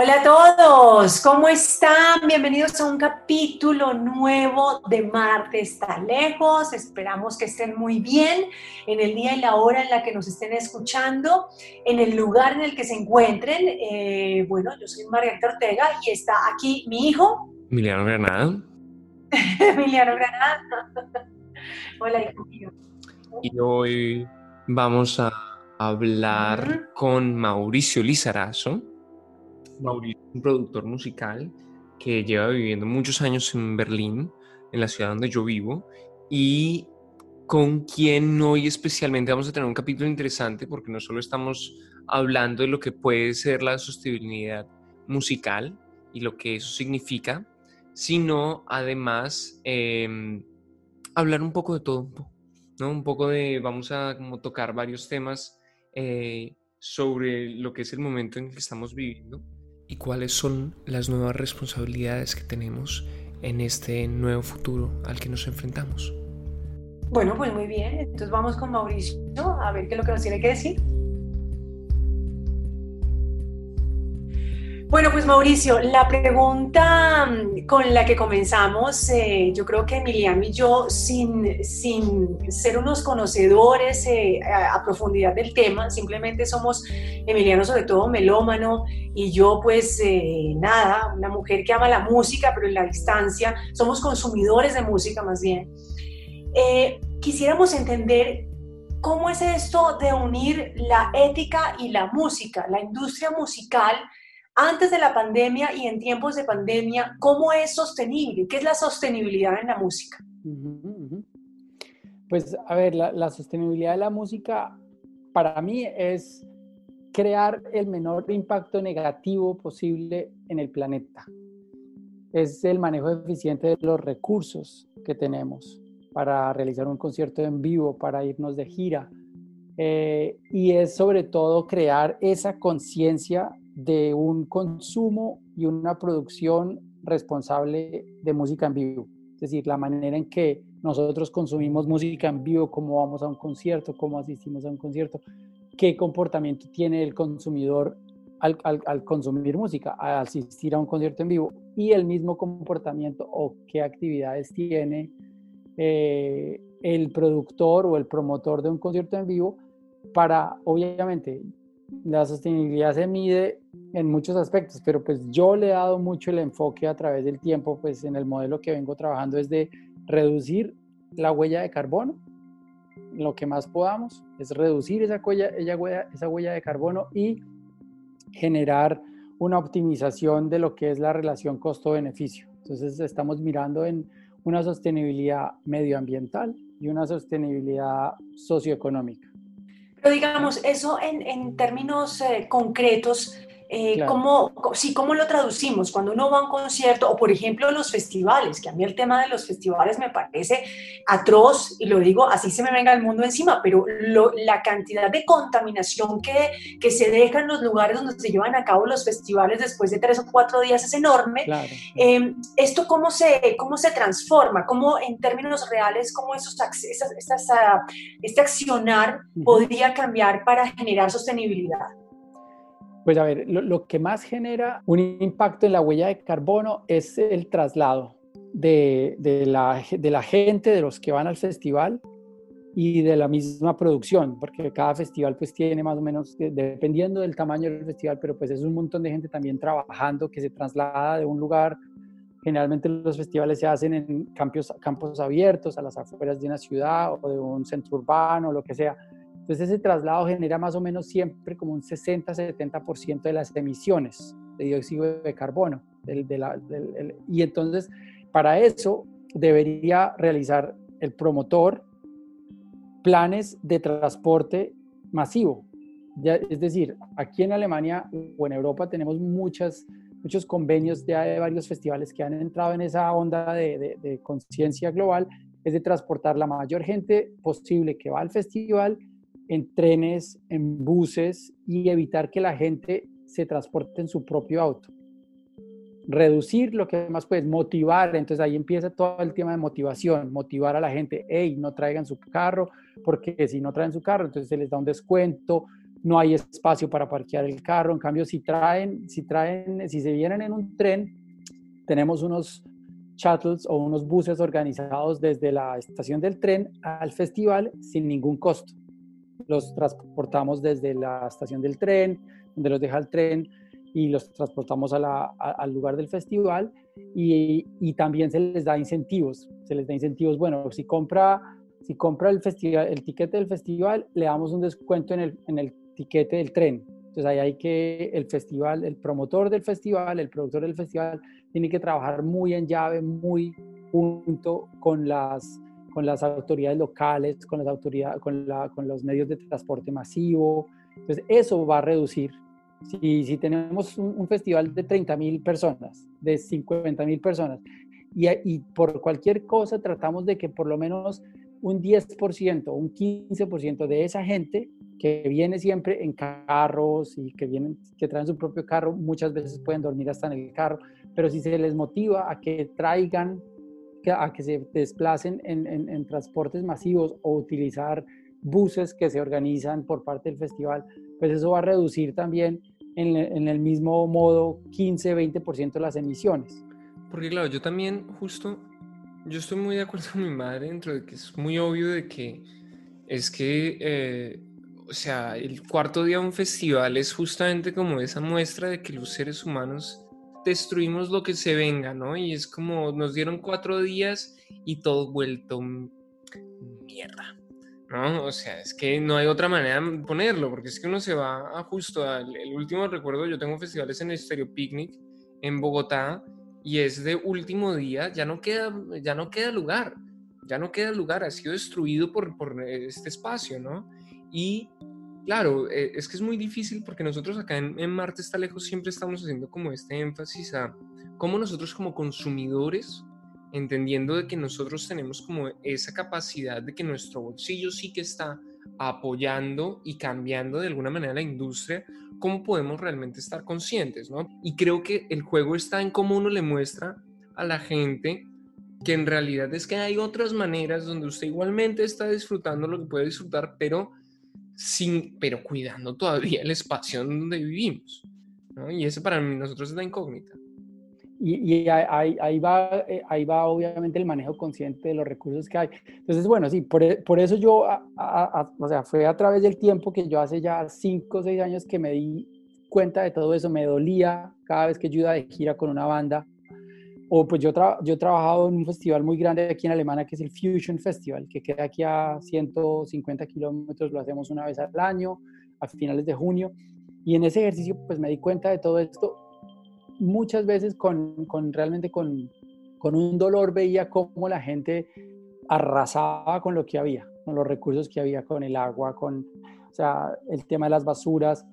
Hola a todos, ¿cómo están? Bienvenidos a un capítulo nuevo de Marte está lejos. Esperamos que estén muy bien en el día y la hora en la que nos estén escuchando, en el lugar en el que se encuentren. Eh, bueno, yo soy María Ortega y está aquí mi hijo. Emiliano Granada. Emiliano Granada. Hola, hijo mío. Y hoy vamos a hablar con Mauricio Lizarazo Mauricio un productor musical que lleva viviendo muchos años en Berlín, en la ciudad donde yo vivo, y con quien hoy especialmente vamos a tener un capítulo interesante porque no solo estamos hablando de lo que puede ser la sostenibilidad musical y lo que eso significa, sino además em, hablar un poco de todo, ¿no? Un poco de, vamos a como tocar varios temas eh, sobre lo que es el momento en el que estamos viviendo y cuáles son las nuevas responsabilidades que tenemos en este nuevo futuro al que nos enfrentamos. Bueno, pues muy bien. Entonces vamos con Mauricio a ver qué es lo que nos tiene que decir. Bueno, pues Mauricio, la pregunta mm, con la que comenzamos, eh, yo creo que Emiliano y yo, sin, sin ser unos conocedores eh, a, profundidad del tema, simplemente somos, Emiliano sobre todo melómano y yo pues eh, nada, una mujer que ama la música, pero en la distancia, somos consumidores de música más bien. quisiéramos entender cómo es esto de unir la ética y la música, la industria musical antes de la pandemia y en tiempos de pandemia, ¿cómo es sostenible? ¿Qué es la sostenibilidad en la música? Pues a ver, la, sostenibilidad de la música para mí es crear el menor impacto negativo posible en el planeta. Es el manejo eficiente de los recursos que tenemos para realizar un concierto en vivo, para irnos de gira. Eh, y es sobre todo crear esa conciencia de un consumo y una producción responsable de música en vivo. Es decir, la manera en que nosotros consumimos música en vivo, cómo vamos a un concierto, cómo asistimos a un concierto, qué comportamiento tiene el consumidor al, consumir música, al asistir a un concierto en vivo, y el mismo comportamiento o qué actividades tiene eh, el productor o el promotor de un concierto en vivo para, obviamente, la sostenibilidad se mide en muchos aspectos, pero pues yo le he dado mucho el enfoque a través del tiempo, pues en el modelo que vengo trabajando es de reducir la huella de carbono, lo que más podamos, es reducir esa huella, esa huella de carbono y generar una optimización de lo que es la relación costo-beneficio. Entonces estamos mirando en una sostenibilidad medioambiental y una sostenibilidad socioeconómica. Pero digamos, eso en, en términos eh, concretos, eh, ¿cómo, sí, ¿Cómo lo traducimos? Cuando uno va a un concierto, o por ejemplo los festivales, que a mí el tema de los festivales me parece atroz, y lo digo así se me venga el mundo encima, pero la cantidad de contaminación que, que se deja en los lugares donde se llevan a cabo los festivales después de tres o cuatro días es enorme. Em, ¿Esto cómo se, cómo se transforma? ¿Cómo en términos reales, cómo esos, esas, ah, este accionar podría cambiar para generar sostenibilidad? Pues a ver, lo, que más genera un impacto en la huella de carbono es el traslado de, la, gente, de los que van al festival y de la misma producción, porque cada festival pues tiene más o menos, dependiendo del tamaño del festival, pero pues es un montón de gente también trabajando que se traslada de un lugar. Generalmente los festivales se hacen en campos, campos abiertos, a las afueras de una ciudad o de un centro urbano, lo que sea. Entonces ese traslado genera más o menos siempre como un 60-70% de las emisiones de dióxido de carbono. y entonces para eso debería realizar el promotor planes de transporte masivo. Ya, es decir, aquí en Alemania o en Europa tenemos muchas, muchos convenios de, de varios festivales que han entrado en esa onda de, de conciencia global, es de transportar la mayor gente posible que va al festival en trenes, en buses y evitar que la gente se transporte en su propio auto. Reducir lo que más puedes, motivar, entonces ahí empieza todo el tema de motivación, motivar a la gente, hey, no traigan su carro, porque si no traen su carro, entonces se les da un descuento, no hay espacio para parquear el carro. En cambio, si traen, si traen, si se vienen en un tren, tenemos unos shuttles o unos buses organizados desde la estación del tren al festival sin ningún costo. Los transportamos desde la estación del tren, donde los deja el tren, y los transportamos al lugar del festival y, también se les da incentivos. Se les da incentivos, bueno, si compra, si compra el, festival, el tiquete del festival, le damos un descuento en el, en el tiquete del tren. Entonces ahí hay que el festival, el promotor del festival, el productor del festival, tiene que trabajar muy en llave, muy junto con las, con las autoridades locales, con, las autoridades, con, la, con los medios de transporte masivo. Entonces eso va a reducir. Si, si tenemos un, festival de 30 mil personas, de 50 mil personas, y, y por cualquier cosa tratamos de que por lo menos un 10%, un 15% de esa gente que viene siempre en carros y que vienen, que traen su propio carro, muchas veces pueden dormir hasta en el carro, pero si se les motiva a que traigan, a que se desplacen en, en, transportes masivos o utilizar buses que se organizan por parte del festival, pues eso va a reducir también en, en el mismo modo 15-20% las emisiones. Porque claro, yo también justo, yo estoy muy de acuerdo con mi madre dentro de que es muy obvio de que es que eh, o sea, el cuarto día de un festival es justamente como esa muestra de que los seres humanos destruimos lo que se venga, ¿no? Y es como nos dieron cuatro días y todo vuelto mierda, ¿no? O sea, es que no hay otra manera de ponerlo, porque es que uno se va a justo al último recuerdo, yo tengo festivales en el Stereo Picnic en Bogotá y es de último día, ya no queda, ya no queda lugar, ya no queda lugar, ha sido destruido por, por este espacio, ¿no? Y claro, eh, es que es muy difícil porque nosotros acá en, Marte está lejos siempre estamos haciendo como este énfasis a cómo nosotros como consumidores, entendiendo de que nosotros tenemos como esa capacidad de que nuestro bolsillo sí que está apoyando y cambiando de alguna manera la industria, cómo podemos realmente estar conscientes, ¿no? Y creo que el juego está en cómo uno le muestra a la gente que en realidad es que hay otras maneras donde usted igualmente está disfrutando lo que puede disfrutar, pero sin, pero cuidando todavía el espacio donde vivimos. Y eso para nosotros es la incógnita. Y, ahí, va, eh, ahí va obviamente el manejo consciente de los recursos que hay. Entonces, bueno, sí, por, e, eso yo, o sea, fue a través del tiempo que yo hace ya cinco o seis años que me di cuenta de todo eso, me dolía cada vez que yo iba de gira con una banda o pues yo, yo he trabajado en un festival muy grande aquí en Alemania que es el Fusion Festival, que queda aquí a 150 kilómetros, lo hacemos una vez al año, a finales de junio. Y en ese ejercicio pues me di cuenta de todo esto, muchas veces con, con realmente con, con un dolor veía cómo la gente arrasaba con lo que había, con los recursos que había, con el agua, con o sea, el tema de las basuras.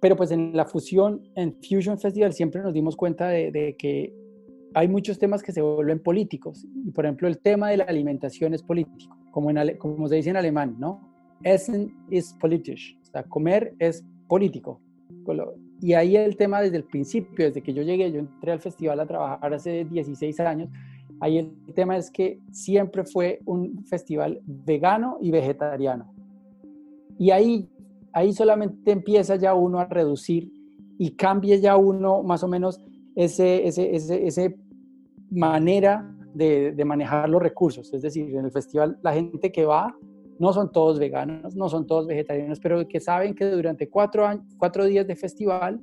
Pero pues en la fusión, en Fusion Festival siempre nos dimos cuenta de, de que hay muchos temas que se vuelven políticos. Y por ejemplo, el tema de la alimentación es político, como, en, como se dice en alemán, ¿no? Essen ist politisch, o sea, comer es político. Y ahí el tema desde el principio, desde que yo llegué, yo entré al festival a trabajar hace 16 años, ahí el tema es que siempre fue un festival vegano y vegetariano. Y ahí, ahí solamente empieza ya uno a reducir y cambia ya uno más o menos ese, ese, ese, ese manera de, manejar los recursos. Es decir, en el festival la gente que va no son todos veganos, no son todos vegetarianos, pero que saben que durante cuatro, años, cuatro días de festival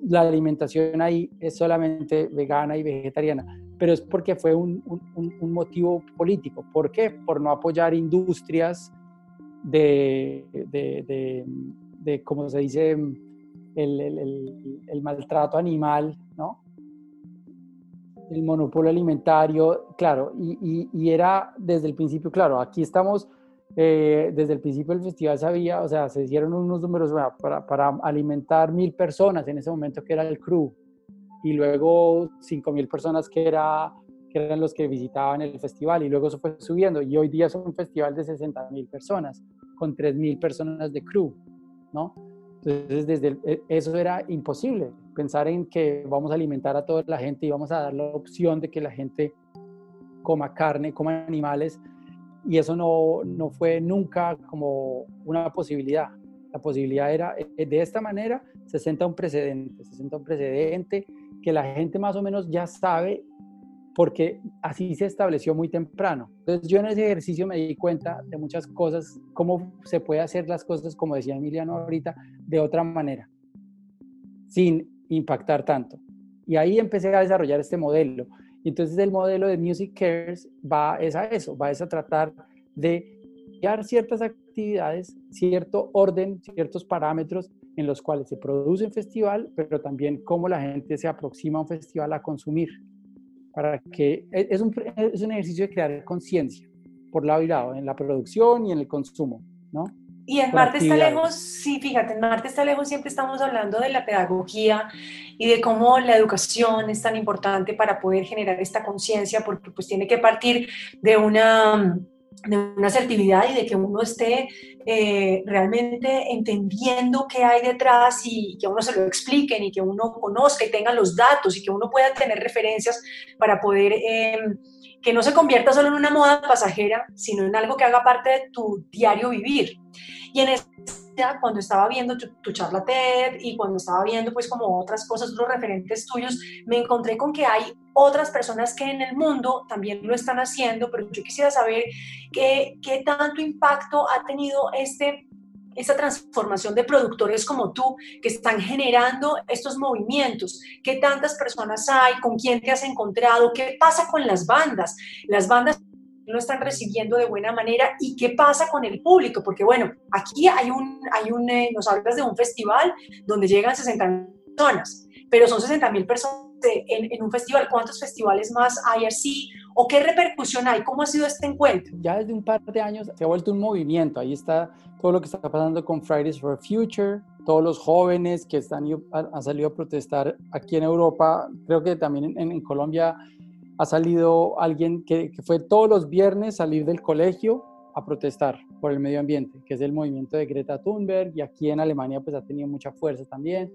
la alimentación ahí es solamente vegana y vegetariana, pero es porque fue un, un, motivo político. ¿Por qué? Por no apoyar industrias de, de, de, de como se dice, el, el, el, maltrato animal, ¿no? el monopolio alimentario, claro, y, y, era desde el principio, claro, aquí estamos, eh, desde el principio del festival sabía, o sea, se hicieron unos números para, para, alimentar mil personas en ese momento que era el crew, y luego cinco mil personas que, era, que eran los que visitaban el festival, y luego eso fue subiendo, y hoy día es un festival de 60 mil personas, con tres mil personas de crew, ¿no? Entonces, desde e, eso era imposible, pensar en que vamos a alimentar a toda la gente y vamos a dar la opción de que la gente coma carne, coma animales, y eso no, no fue nunca como una posibilidad. La posibilidad era, eh, de esta manera, se senta un precedente, se senta un precedente que la gente más o menos ya sabe porque así se estableció muy temprano. Entonces yo en ese ejercicio me di cuenta de muchas cosas, cómo se puede hacer las cosas, como decía Emiliano ahorita, de otra manera, sin impactar tanto. Y ahí empecé a desarrollar este modelo. Y entonces el modelo de Music Cares va es a eso, va es a tratar de crear ciertas actividades, cierto orden, ciertos parámetros en los cuales se produce un festival, pero también cómo la gente se aproxima a un festival a consumir. Para que e, es un, es un ejercicio de crear conciencia, por lado y lado, en la producción y en el consumo, ¿no? Y en Marte está lejos, sí, fíjate, en Marte está lejos siempre estamos hablando de la pedagogía y de cómo la educación es tan importante para poder generar esta conciencia, porque pues tiene que partir de una de una asertividad y de que uno esté eh, realmente entendiendo qué hay detrás y que uno se lo expliquen y que uno conozca y tenga los datos y que uno pueda tener referencias para poder em, que no se convierta solo en una moda pasajera, sino en algo que haga parte de tu diario vivir. Y en cuando estaba viendo tu, charla TED y cuando estaba viendo pues como otras cosas, otros referentes tuyos, me encontré con que hay otras personas que en el mundo también lo están haciendo, pero yo quisiera saber qué, qué tanto impacto ha tenido este esta transformación de productores como tú que están generando estos movimientos? ¿Qué tantas personas hay? ¿Con quién te has encontrado? ¿Qué pasa con las bandas? Las bandas lo están recibiendo de buena manera y qué pasa con el público, porque bueno, aquí hay un, hay un eh, nos hablas de un festival donde llegan 60 personas, pero son 60 mil personas en, en, un festival, ¿cuántos festivales más hay así? ¿O qué repercusión hay? ¿Cómo ha sido este encuentro? Ya desde un par de años se ha vuelto un movimiento, ahí está todo lo que está pasando con Fridays for Future, todos los jóvenes que están, han salido a protestar aquí en Europa, creo que también en, en Colombia ha salido alguien que, fue todos los viernes salir del colegio a protestar por el medio ambiente, que es el movimiento de Greta Thunberg y aquí en Alemania pues ha tenido mucha fuerza también.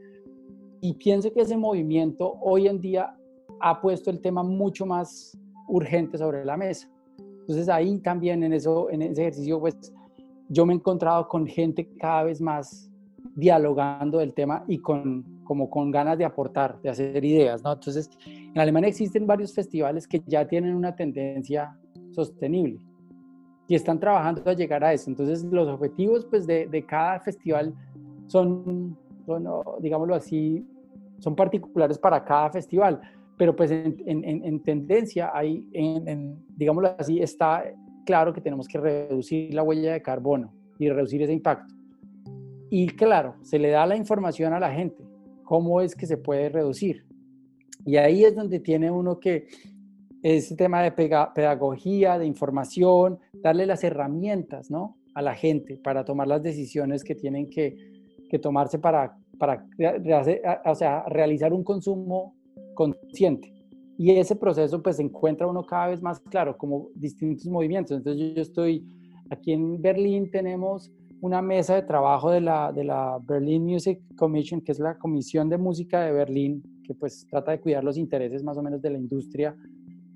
Y pienso que ese movimiento hoy en día ha puesto el tema mucho más urgente sobre la mesa. Entonces ahí también en, eso, en ese ejercicio pues yo me he encontrado con gente cada vez más dialogando del tema y con, como con ganas de aportar, de hacer ideas, ¿no? Entonces, en Alemania existen varios festivales que ya tienen una tendencia sostenible y están trabajando a llegar a eso. Entonces, los objetivos pues, de, de cada festival son, son, digámoslo así, son particulares para cada festival, pero pues en, en, en tendencia hay, en, digámoslo así, está claro que tenemos que reducir la huella de carbono y reducir ese impacto. Y claro, se le da la información a la gente, cómo es que se puede reducir. Y ahí es donde tiene uno que, ese tema de pedagogía, de información, darle las herramientas ¿no? a la gente para tomar las decisiones que tienen que, que tomarse para, para o sea, realizar un consumo consciente. Y ese proceso pues se encuentra uno cada vez más claro, como distintos movimientos. Entonces yo estoy, aquí en Berlín tenemos una mesa de trabajo de la, de la Berlin Music Commission, que es la Comisión de Música de Berlín, que pues trata de cuidar los intereses más o menos de la industria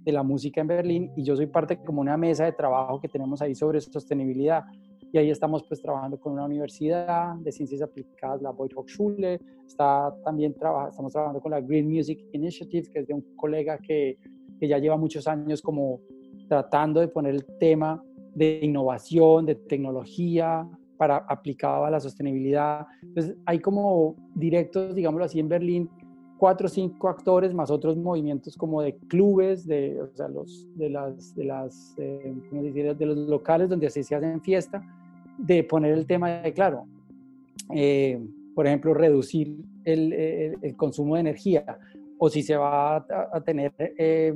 de la música en Berlín y yo soy parte como una mesa de trabajo que tenemos ahí sobre sostenibilidad y ahí estamos pues trabajando con una universidad de ciencias aplicadas, la Boyd Hochschule, está también trabaja, estamos trabajando con la Green Music Initiative, que es de un colega que, que ya lleva muchos años como tratando de poner el tema de innovación, de tecnología, para aplicado a la sostenibilidad. Entonces, hay como directos, digámoslo así, en Berlín, cuatro o cinco actores más otros movimientos como de clubes, de, o sea, los, de, las, de, las, eh, ¿cómo decir? de los locales donde así se hacen fiesta, de poner el tema de, claro, eh, por ejemplo, reducir el, el, consumo de energía, o si se va a, tener eh,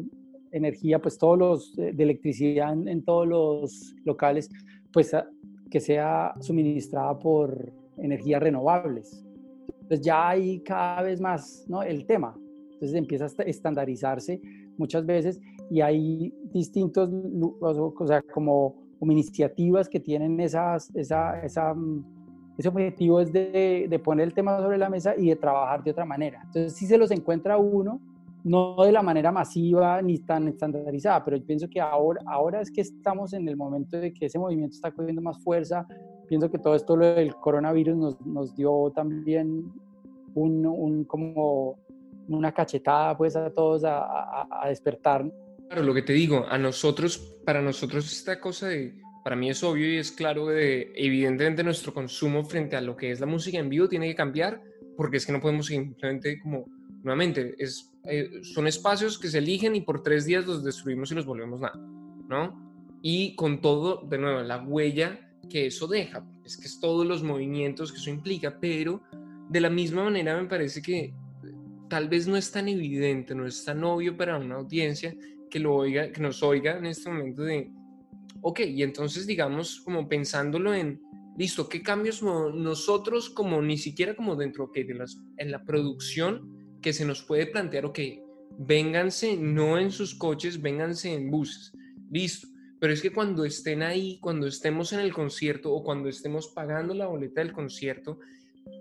energía, pues todos los, de electricidad en, en, todos los locales, pues que sea suministrada por energías renovables. Entonces ya hay cada vez más ¿no? el tema. Entonces empieza a estandarizarse muchas veces y hay distintos, o sea, como, como iniciativas que tienen esas, esa, esa, mm, ese objetivo es de, de, poner el tema sobre la mesa y de trabajar de otra manera. Entonces si se los encuentra uno, no de la manera masiva ni tan estandarizada, pero yo pienso que ahora, ahora es que estamos en el momento de que ese movimiento está cogiendo más fuerza, pienso que todo esto lo del coronavirus nos, nos dio también un, un, como una cachetada pues a todos a, a, a despertar. Claro, lo que te digo, a nosotros, para nosotros esta cosa de, para mí es obvio y es claro de, evidentemente nuestro consumo frente a lo que es la música en vivo tiene que cambiar porque es que no podemos simplemente como, nuevamente, es, eh, son espacios que se eligen y por tres días los destruimos y los volvemos nada, ¿no? Y con todo, de nuevo, la huella que eso deja, es que es todos los movimientos que eso implica, pero de la misma manera me parece que tal vez no es tan evidente, no es tan obvio para una audiencia que lo oiga, que nos oiga en este momento de, ok, y entonces digamos como pensándolo en, listo, ¿qué cambios nosotros como ni siquiera como dentro okay, de las, en la producción que se nos puede plantear, ok, vénganse no en sus coches, vénganse en buses, listo, pero es que cuando estén ahí, cuando estemos en el concierto o cuando estemos pagando la boleta del concierto,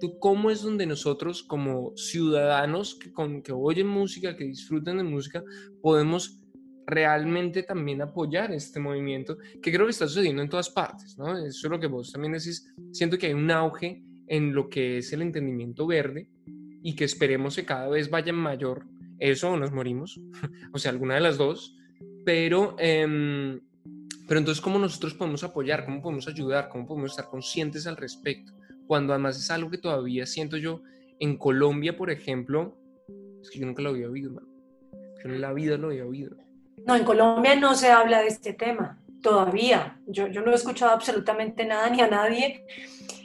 ¿tú cómo es donde nosotros como ciudadanos que, con, que oyen música, que disfruten de música, podemos realmente también apoyar este movimiento que creo que está sucediendo en todas partes, ¿no? Eso es lo que vos también decís. Siento que hay un auge en lo que es el entendimiento verde y que esperemos que cada vez vaya mayor. Eso o nos morimos, o sea, alguna de las dos. Pero eh, pero entonces, ¿cómo nosotros podemos apoyar? ¿Cómo podemos ayudar? ¿Cómo podemos estar conscientes al respecto? Cuando además es algo que todavía siento yo en Colombia, por ejemplo, es que yo nunca lo había oído, man. Yo en la vida lo había oído. No, en Colombia no se habla de este tema, todavía. Yo, yo no he escuchado absolutamente nada ni a nadie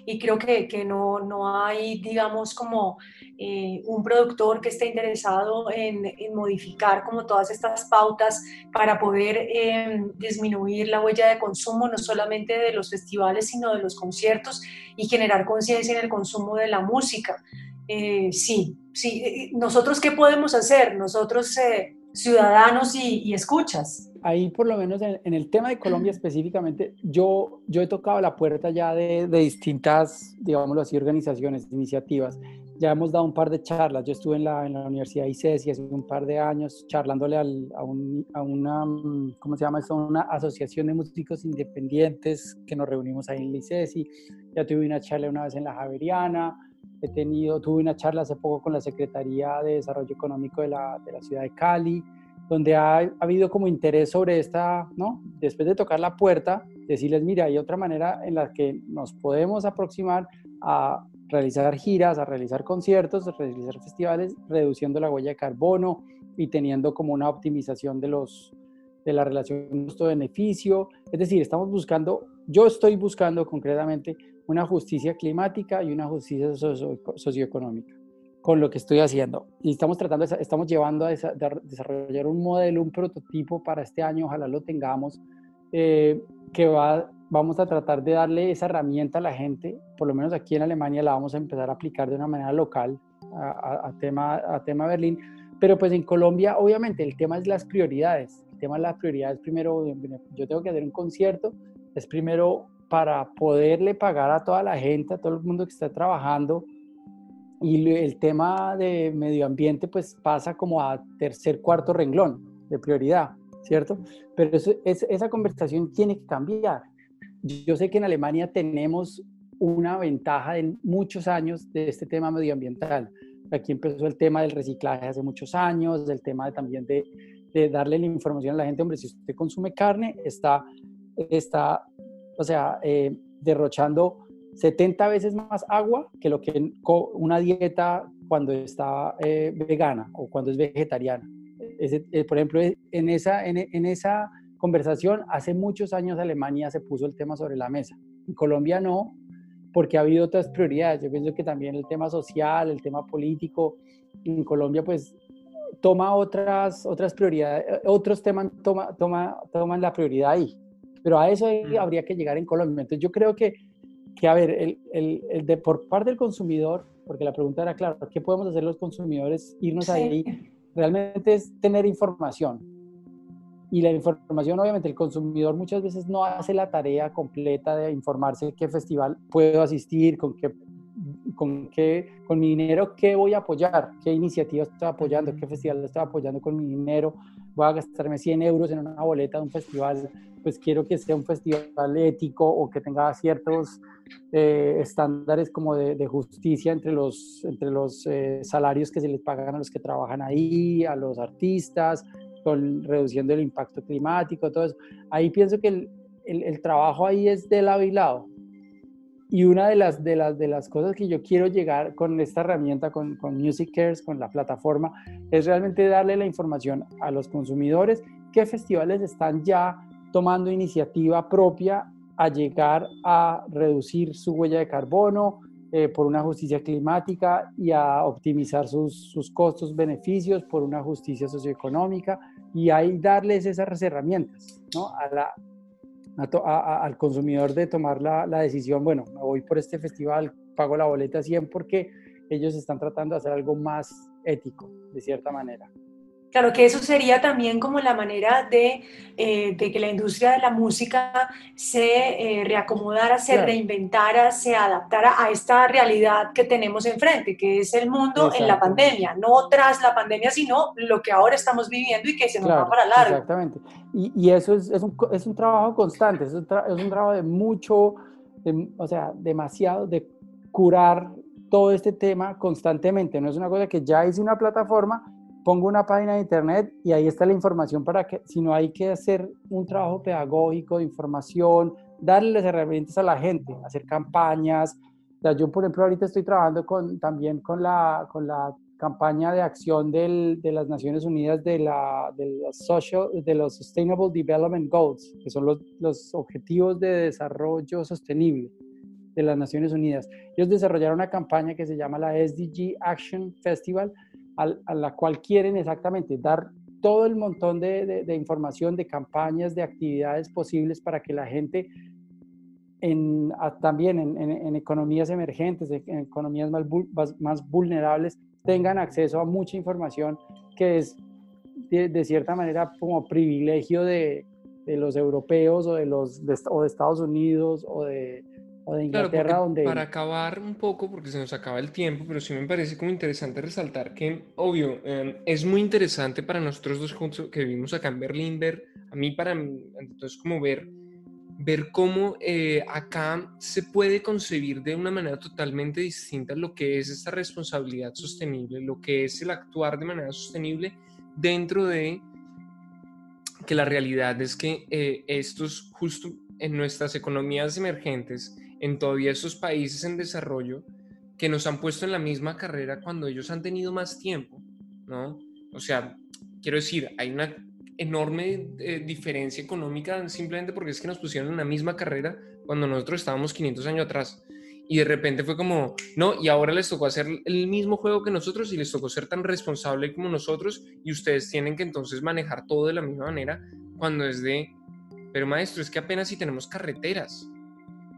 y creo que, que no, no hay, digamos, como eh, un productor que esté interesado en, en, modificar como todas estas pautas para poder eh, disminuir la huella de consumo, no solamente de los festivales, sino de los conciertos y generar conciencia en el consumo de la música. Eh, sí, sí, nosotros qué podemos hacer? Nosotros ciudadanos y, y, escuchas. Ahí por lo menos en, en, el tema de Colombia específicamente, yo, yo he tocado la puerta ya de, de distintas, digámoslo así, organizaciones, iniciativas. Ya hemos dado un par de charlas. Yo estuve en la, en la Universidad ICESI hace un par de años charlándole al, a, un, a, una, ¿cómo se llama esto? Una asociación de músicos independientes que nos reunimos ahí en la ICESI. Ya tuve una charla una vez en la Javeriana he tenido, tuve una charla hace poco con la Secretaría de Desarrollo Económico de la, de la ciudad de Cali, donde ha, ha, habido como interés sobre esta, ¿no? Después de tocar la puerta, decirles, mira, hay otra manera en la que nos podemos aproximar a realizar giras, a realizar conciertos, a realizar festivales, reduciendo la huella de carbono y teniendo como una optimización de los de la relación costo-beneficio. Es decir, estamos buscando, yo estoy buscando concretamente una justicia climática y una justicia socioeconómica con lo que estoy haciendo. Y estamos tratando, estamos llevando a desarrollar un modelo, un prototipo para este año, ojalá lo tengamos, eh, que va, vamos a tratar de darle esa herramienta a la gente, por lo menos aquí en Alemania la vamos a empezar a aplicar de una manera local a, tema, a tema Berlín, pero pues en Colombia obviamente el tema es las prioridades, el tema de las prioridades primero, yo tengo que hacer un concierto, es primero para poderle pagar a toda la gente, a todo el mundo que está trabajando. Y el tema de medio ambiente pues pasa como a tercer, cuarto renglón de prioridad, ¿cierto? Pero esa conversación tiene que cambiar. Yo sé que en Alemania tenemos una ventaja de muchos años de este tema medioambiental. Aquí empezó el tema del reciclaje hace muchos años, del tema de, también de, de darle la información a la gente, hombre, si usted consume carne, está, está o sea, eh, derrochando 70 veces más agua que lo que una dieta cuando está eh, vegana o cuando es vegetariana. Eh, por ejemplo, en esa, en, en, esa conversación, hace muchos años Alemania se puso el tema sobre la mesa. En Colombia no, porque ha habido otras prioridades. Yo pienso que también el tema social, el tema político, en Colombia pues toma otras, otras prioridades, otros temas toma, toma, toman la prioridad ahí. Pero a eso mm. habría que llegar en Colombia. Entonces yo creo que, que a ver, el, el, el de, por parte del consumidor, porque la pregunta era, claro, ¿qué podemos hacer los consumidores? Irnos sí. ahí, realmente es tener información. Y la información, obviamente, el consumidor muchas veces no hace la tarea completa de informarse qué festival puedo asistir, con qué, con, qué, con mi dinero, qué voy a apoyar, qué iniciativa estoy apoyando, qué festival estoy apoyando con mi dinero. Voy a gastarme 100 euros en una boleta de un festival, pues quiero que sea un festival ético o que tenga ciertos eh, estándares como de, justicia entre los, entre los eh, salarios que se les pagan a los que trabajan ahí, a los artistas, con, reduciendo el impacto climático, todo eso. Ahí pienso que el, el, el trabajo ahí es de lado y lado y una de las, de, las, de las cosas que yo quiero llegar con esta herramienta, con, con Music Cares, con la plataforma, es realmente darle la información a los consumidores qué festivales están ya tomando iniciativa propia a llegar a reducir su huella de carbono eh, por una justicia climática y a optimizar sus, sus costos, beneficios por una justicia socioeconómica y ahí darles esas herramientas ¿no? a, la, al consumidor de tomar la, la, decisión, bueno, me voy por este festival, pago la boleta 100 porque ellos están tratando de hacer algo más ético, de cierta manera. Claro que eso sería también como la manera de, eh, de que la industria de la música se eh, reacomodara, se reinventara, se adaptara a esta realidad que tenemos enfrente, que es el mundo en la pandemia, no tras la pandemia, sino lo que ahora estamos viviendo y que se nos va para largo. Exactamente. Y, y eso es, es, un, es, un, trabajo constante, es un, es un trabajo de mucho, o sea, demasiado, de curar todo este tema constantemente. No es una cosa que ya hice una plataforma pongo una página de internet y ahí está la información para que, si no hay que hacer un trabajo pedagógico de información, darles herramientas a la gente, hacer campañas. yo, por ejemplo, ahorita estoy trabajando con, también con la, con la campaña de acción del, de las Naciones Unidas de, la, de, los social, de los Sustainable Development Goals, que son los, los objetivos de desarrollo sostenible de las Naciones Unidas. Ellos desarrollaron una campaña que se llama la SDG Action Festival, a la cual quieren exactamente dar todo el montón de, información, de campañas, de actividades posibles para que la gente en, también en, economías emergentes, en economías más, más, vulnerables, tengan acceso a mucha información que es de, cierta manera como privilegio de, de, los europeos o de, los, o de Estados Unidos o de, o de Inglaterra, donde... Para acabar un poco, porque se nos acaba el tiempo, pero sí me parece como interesante resaltar que, obvio, em, es muy interesante para nosotros dos juntos que vivimos acá en Berlín, ver, a mí para entonces como ver, ver cómo eh, acá se puede concebir de una manera totalmente distinta lo que es esta responsabilidad sostenible, lo que es el actuar de manera sostenible dentro de que la realidad es que eh, estos justo en nuestras economías emergentes, en todavía esos países en desarrollo que nos han puesto en la misma carrera cuando ellos han tenido más tiempo, ¿no? O sea, quiero decir, hay una enorme eh, diferencia económica simplemente porque es que nos pusieron en la misma carrera cuando nosotros estábamos 500 años atrás. Y de repente fue como, no, y ahora les tocó hacer el mismo juego que nosotros y les tocó ser tan responsable como nosotros y ustedes tienen que entonces manejar todo de la misma manera cuando es de, pero maestro, es que apenas si tenemos carreteras,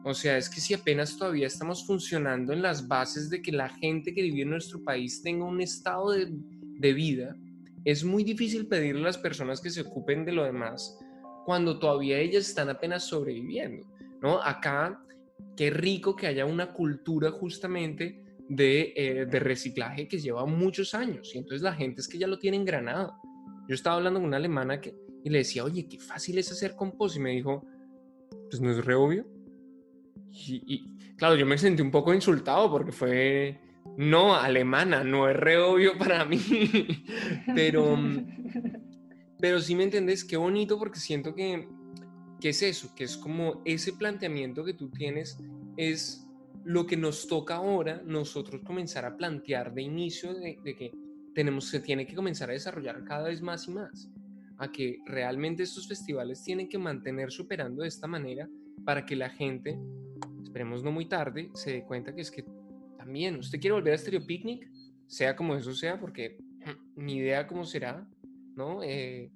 o sea, es que si apenas todavía estamos funcionando en las bases de que la gente que vive en nuestro país tenga un estado de, vida, es muy difícil pedirle a las personas que se ocupen de lo demás cuando todavía ellas están apenas sobreviviendo, ¿no? Acá, qué rico que haya una cultura justamente de, eh, de, reciclaje que lleva muchos años y entonces la gente es que ya lo tiene engranado. Yo estaba hablando con una alemana que, y le decía, oye, qué fácil es hacer compost y me dijo, pues no es re obvio. Y, claro, yo me sentí un poco insultado porque fue, no, alemana, no es re obvio para mí, pero, pero sí me entendés, qué bonito porque siento que, que es eso, que es como ese planteamiento que tú tienes es lo que nos toca ahora nosotros comenzar a plantear de inicio de, de que tenemos, se tiene que comenzar a desarrollar cada vez más y más, a que realmente estos festivales tienen que mantener superando de esta manera para que la gente esperemos no muy tarde, se dé cuenta que es que también usted quiere volver a Stereo Picnic, sea como eso sea, porque ni idea cómo será, ¿no? Eh,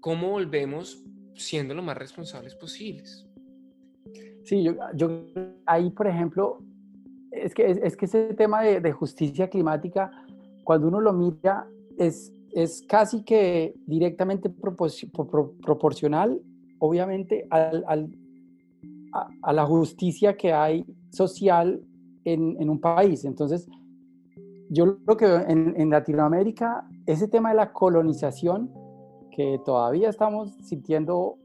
¿Cómo volvemos siendo lo más responsables posibles? Sí, yo, yo ahí, por ejemplo, es que, es, que ese tema de, de, justicia climática, cuando uno lo mira, es, es casi que directamente proporcional, obviamente, al, al a, la justicia que hay social en, un país. Entonces, yo creo que en, en, Latinoamérica ese tema de la colonización, que todavía estamos sintiendo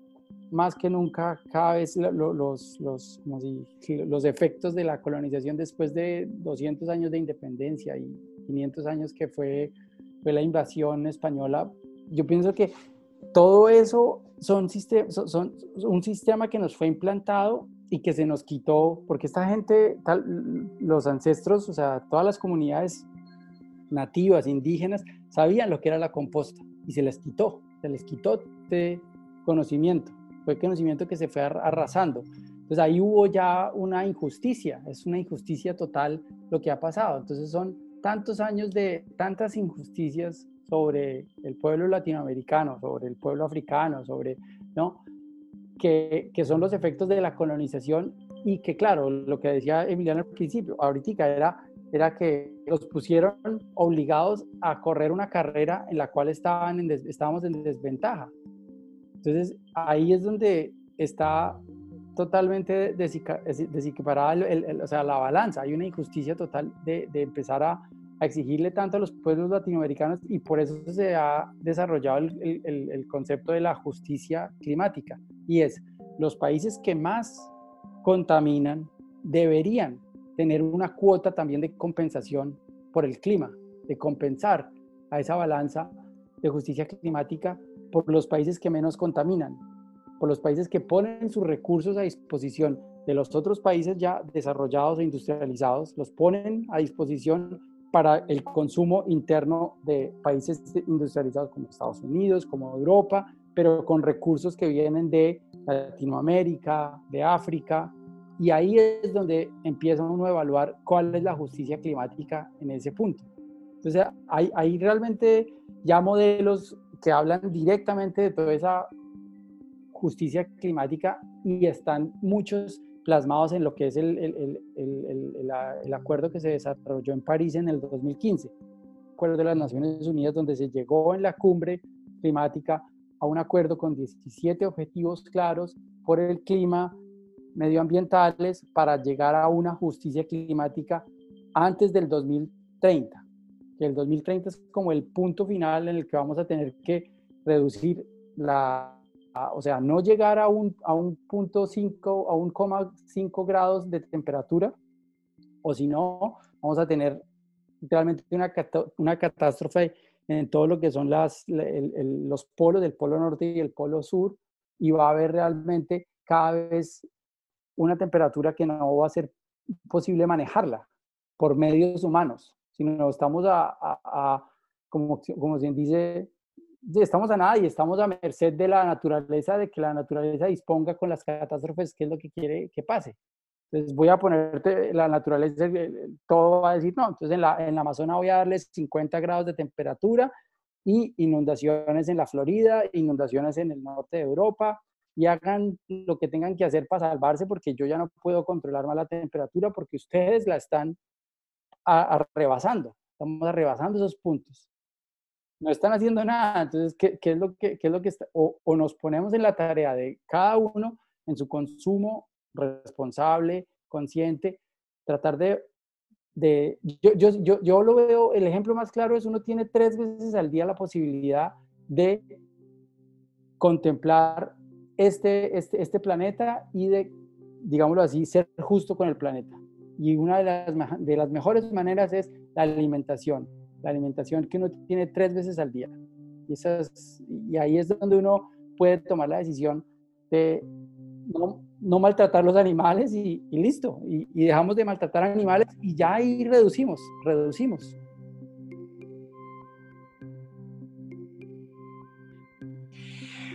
más que nunca cada vez los, los, los efectos de la colonización después de 200 años de independencia y 500 años que fue, fue la invasión española, yo pienso que todo eso son, un sistema que nos fue implantado y que se nos quitó, porque esta gente, los ancestros, o sea, todas las comunidades nativas, indígenas, sabían lo que era la composta y se les quitó, se les quitó este conocimiento, fue conocimiento que se fue arrasando. Entonces ahí hubo ya una injusticia, es una injusticia total lo que ha pasado. Entonces son tantos años de tantas injusticias sobre el pueblo latinoamericano, sobre el pueblo africano, sobre, ¿no? Que, que, son los efectos de la colonización y que, claro, lo que decía Emiliano al principio, ahorita era, era que los pusieron obligados a correr una carrera en la cual estaban en estábamos en desventaja. Entonces, ahí es donde está totalmente desequiparada o sea, la balanza. Hay una injusticia total de, de empezar a, a exigirle tanto a los pueblos latinoamericanos y por eso se ha desarrollado el, el, concepto de la justicia climática. Y es, los países que más contaminan deberían tener una cuota también de compensación por el clima, de compensar a esa balanza de justicia climática por los países que menos contaminan, por los países que ponen sus recursos a disposición de los otros países ya desarrollados e industrializados, los ponen a disposición para el consumo interno de países industrializados como Estados Unidos, como Europa, pero con recursos que vienen de Latinoamérica, de África, y ahí es donde empieza uno a evaluar cuál es la justicia climática en ese punto. Entonces, hay, hay realmente ya modelos que hablan directamente de toda esa justicia climática y están muchos plasmados en lo que es el, el, el, el, acuerdo que se desarrolló en París en el 2015, acuerdo de las Naciones Unidas donde se llegó en la cumbre climática a un acuerdo con 17 objetivos claros por el clima, medioambientales, para llegar a una justicia climática antes del 2030. Que el 2030 es como el punto final en el que vamos a tener que reducir la o sea, no llegar a un, a un punto 5, a un 5 grados de temperatura, o si no, vamos a tener realmente una, una catástrofe en todo lo que son las, los polos del polo norte y el polo sur, y va a haber realmente cada vez una temperatura que no va a ser posible manejarla por medios humanos, sino estamos a, a, a como, como se dice, estamos a nada y estamos a merced de la naturaleza, de que la naturaleza disponga con las catástrofes, que es lo que quiere que pase. Entonces voy a ponerte la naturaleza, todo va a decir, no, entonces en la, en la Amazonas voy a darles 50 grados de temperatura y inundaciones en la Florida, inundaciones en el norte de Europa, y hagan lo que tengan que hacer para salvarse porque yo ya no puedo controlar más la temperatura porque ustedes la están arrebasando, estamos arrebasando esos puntos no están haciendo nada. Entonces, ¿qué, qué es lo que, qué es lo que está? O, o, nos ponemos en la tarea de cada uno en su consumo responsable, consciente, tratar de... de yo, yo, yo, yo lo veo, el ejemplo más claro es uno tiene tres veces al día la posibilidad de contemplar este, este, este planeta y de, digámoslo así, ser justo con el planeta. Y una de las, de las mejores maneras es la alimentación la alimentación que uno tiene tres veces al día. Y, esas, y ahí es donde uno puede tomar la decisión de no, no maltratar los animales y, listo. Y, y, dejamos de maltratar animales y ya ahí reducimos, reducimos.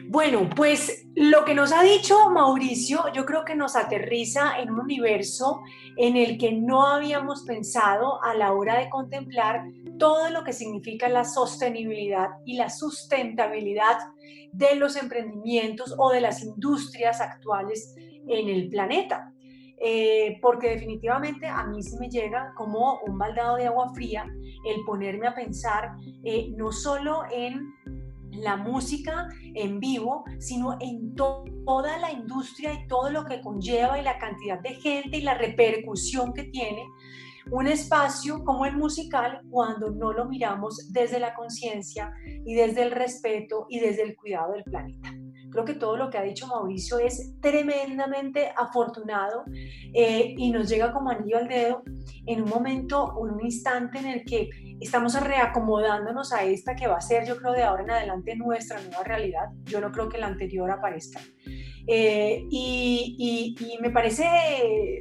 Bueno, pues lo que nos ha dicho Mauricio, yo creo que nos aterriza en un universo en el que no habíamos pensado a la hora de contemplar todo lo que significa la sostenibilidad y la sustentabilidad de los emprendimientos o de las industrias actuales en el planeta. Eh, porque definitivamente a mí se me llega como un baldado de agua fría el ponerme a pensar eh, no solo en la música en vivo, sino en toda la industria y todo lo que conlleva y la cantidad de gente y la repercusión que tiene un espacio como el musical cuando no lo miramos desde la conciencia y desde el respeto y desde el cuidado del planeta. Creo que todo lo que ha dicho Mauricio es tremendamente afortunado eh, y nos llega como anillo al dedo en un momento, un instante en el que estamos reacomodándonos a esta que va a ser, yo creo, de ahora en adelante nuestra nueva realidad. Yo no creo que la anterior aparezca. Eh, y, y, me parece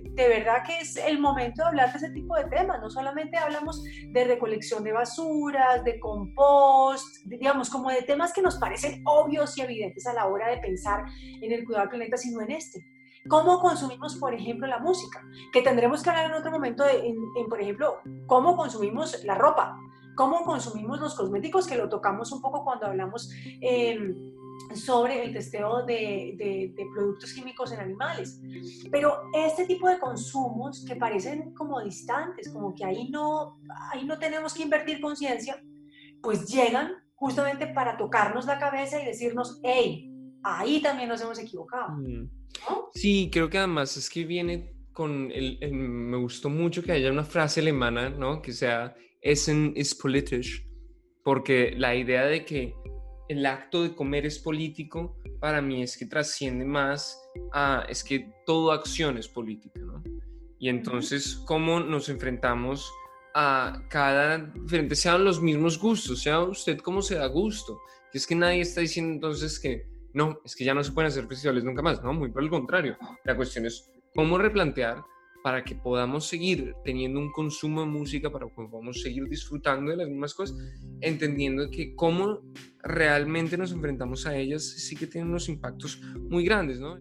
de verdad que es el momento de hablar de ese tipo de temas. No solamente hablamos de recolección de basuras, de compost, digamos, como de temas que nos parecen obvios y evidentes a la hora de pensar en el cuidado del planeta, sino en este. ¿Cómo consumimos, por ejemplo, la música? Que tendremos que hablar en otro momento, de, en, por ejemplo, cómo consumimos la ropa, cómo consumimos los cosméticos, que lo tocamos un poco cuando hablamos em, sobre el testeo de, de, productos químicos en animales. Pero este tipo de consumos que parecen como distantes, como que ahí no, ahí no tenemos que invertir conciencia, pues llegan justamente para tocarnos la cabeza y decirnos, hey, ahí también nos hemos equivocado. Mm. Sí, creo que además es que viene con el, me gustó mucho que haya una frase alemana, ¿no? Que sea Essen ist politisch, porque la idea de que el acto de comer es político, para mí es que trasciende más a, es que toda acción es política, ¿no? Y entonces, ¿cómo nos enfrentamos a cada diferente, sean los mismos gustos, sea usted como se da gusto? Que es que nadie está diciendo entonces que no, es que ya no se pueden hacer festivales nunca más, no, muy por el contrario. La cuestión es cómo replantear para que podamos seguir teniendo un consumo de música, para que podamos seguir disfrutando de las mismas cosas, entendiendo que cómo realmente nos enfrentamos a ellas sí que tienen unos impactos muy grandes, ¿no?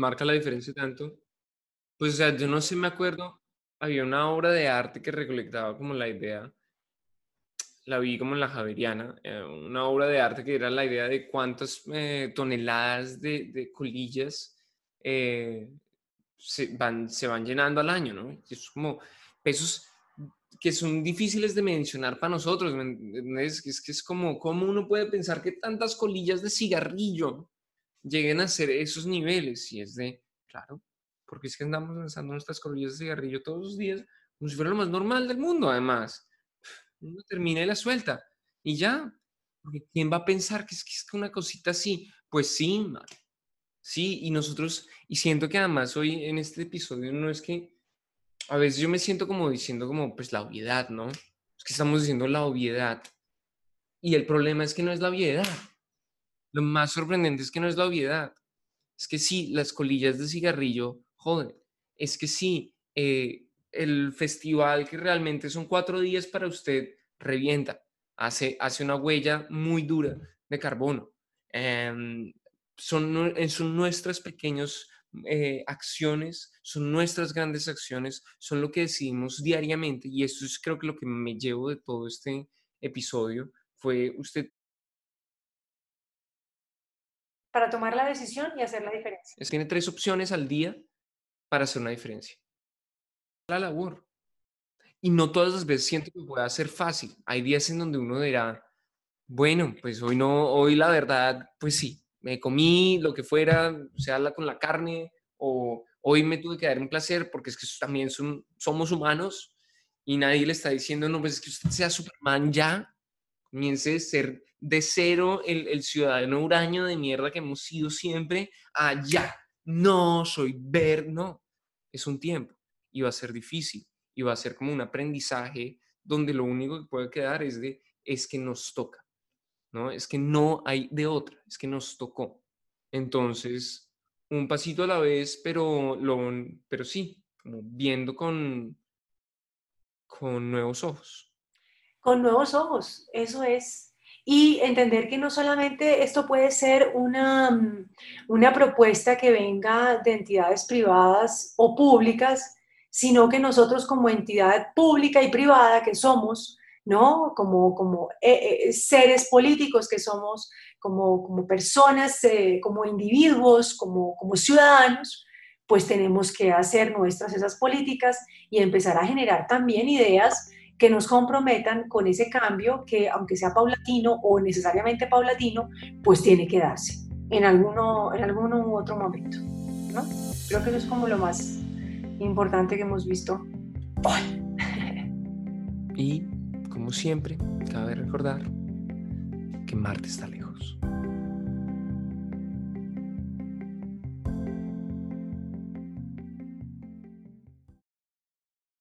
Marca la diferencia tanto. Pues, o sea, yo no sé, me acuerdo, había una obra de arte que recolectaba como la idea, la vi como en la Javeriana, eh, una obra de arte que era la idea de cuántas eh, toneladas de, colillas eh, se, van, se van llenando al año, ¿no? Y es como pesos que son difíciles de mencionar para nosotros, es, es que es como, ¿cómo uno puede pensar que tantas colillas de cigarrillo lleguen a ser esos niveles. Y es de, claro, porque es que andamos lanzando nuestras colillas de cigarrillo todos los días, como si fuera lo más normal del mundo, además. Uno termina y la suelta. Y ya, porque ¿quién va a pensar que es, que es una cosita así? Pues sí, Sí, y nosotros, y siento que además hoy en este episodio no es que, a veces yo me siento como diciendo como, pues la obviedad, ¿no? Es que estamos diciendo la obviedad. Y el problema es que no es la obviedad. Lo más sorprendente es que no es la obviedad. Es que sí, las colillas de cigarrillo, joder, es que sí, eh, el festival que realmente son cuatro días para usted revienta, hace, hace una huella muy dura de carbono. Em, son, son nuestras pequeñas eh, acciones, son nuestras grandes acciones, son lo que decidimos diariamente y eso es creo que lo que me llevo de todo este episodio fue usted para tomar la decisión y hacer la diferencia. Es, tiene tres opciones al día para hacer una diferencia. La labor. Y no todas las veces siento que pueda ser fácil. Hay días en donde uno dirá, Bueno, pues hoy no, hoy la verdad, pues sí, me comí lo que fuera, sea con la carne, o hoy me tuve que dar un placer, porque es que también somos humanos y nadie le está diciendo, no, pues es que usted sea Superman ya, comience a ser de cero el, el ciudadano huraño de mierda que hemos sido siempre, a ya, no soy ver, no, es un tiempo y va a ser difícil y va a ser como un aprendizaje donde lo único que puede quedar es de, es que nos toca ¿no? Es que no hay de otra, es que nos tocó. Entonces, un pasito a la vez, pero, lo, pero sí, como viendo con, con nuevos ojos. Con nuevos ojos, eso es. Y entender que no solamente esto puede ser una, mm, una propuesta que venga de entidades privadas o públicas, sino que nosotros como entidad pública y privada que somos, ¿no? Como, como eh, eh, seres políticos que somos, como, como personas, eh, como individuos, como, como ciudadanos, pues tenemos que hacer nuestras esas políticas y empezar a generar también ideas que nos comprometan con ese cambio que, aunque sea paulatino o necesariamente paulatino, pues tiene que darse en alguno, en alguno u otro momento. ¿no? Creo que eso es como lo más importante que hemos visto hoy. Y como siempre, cabe recordar que Marte está lejos.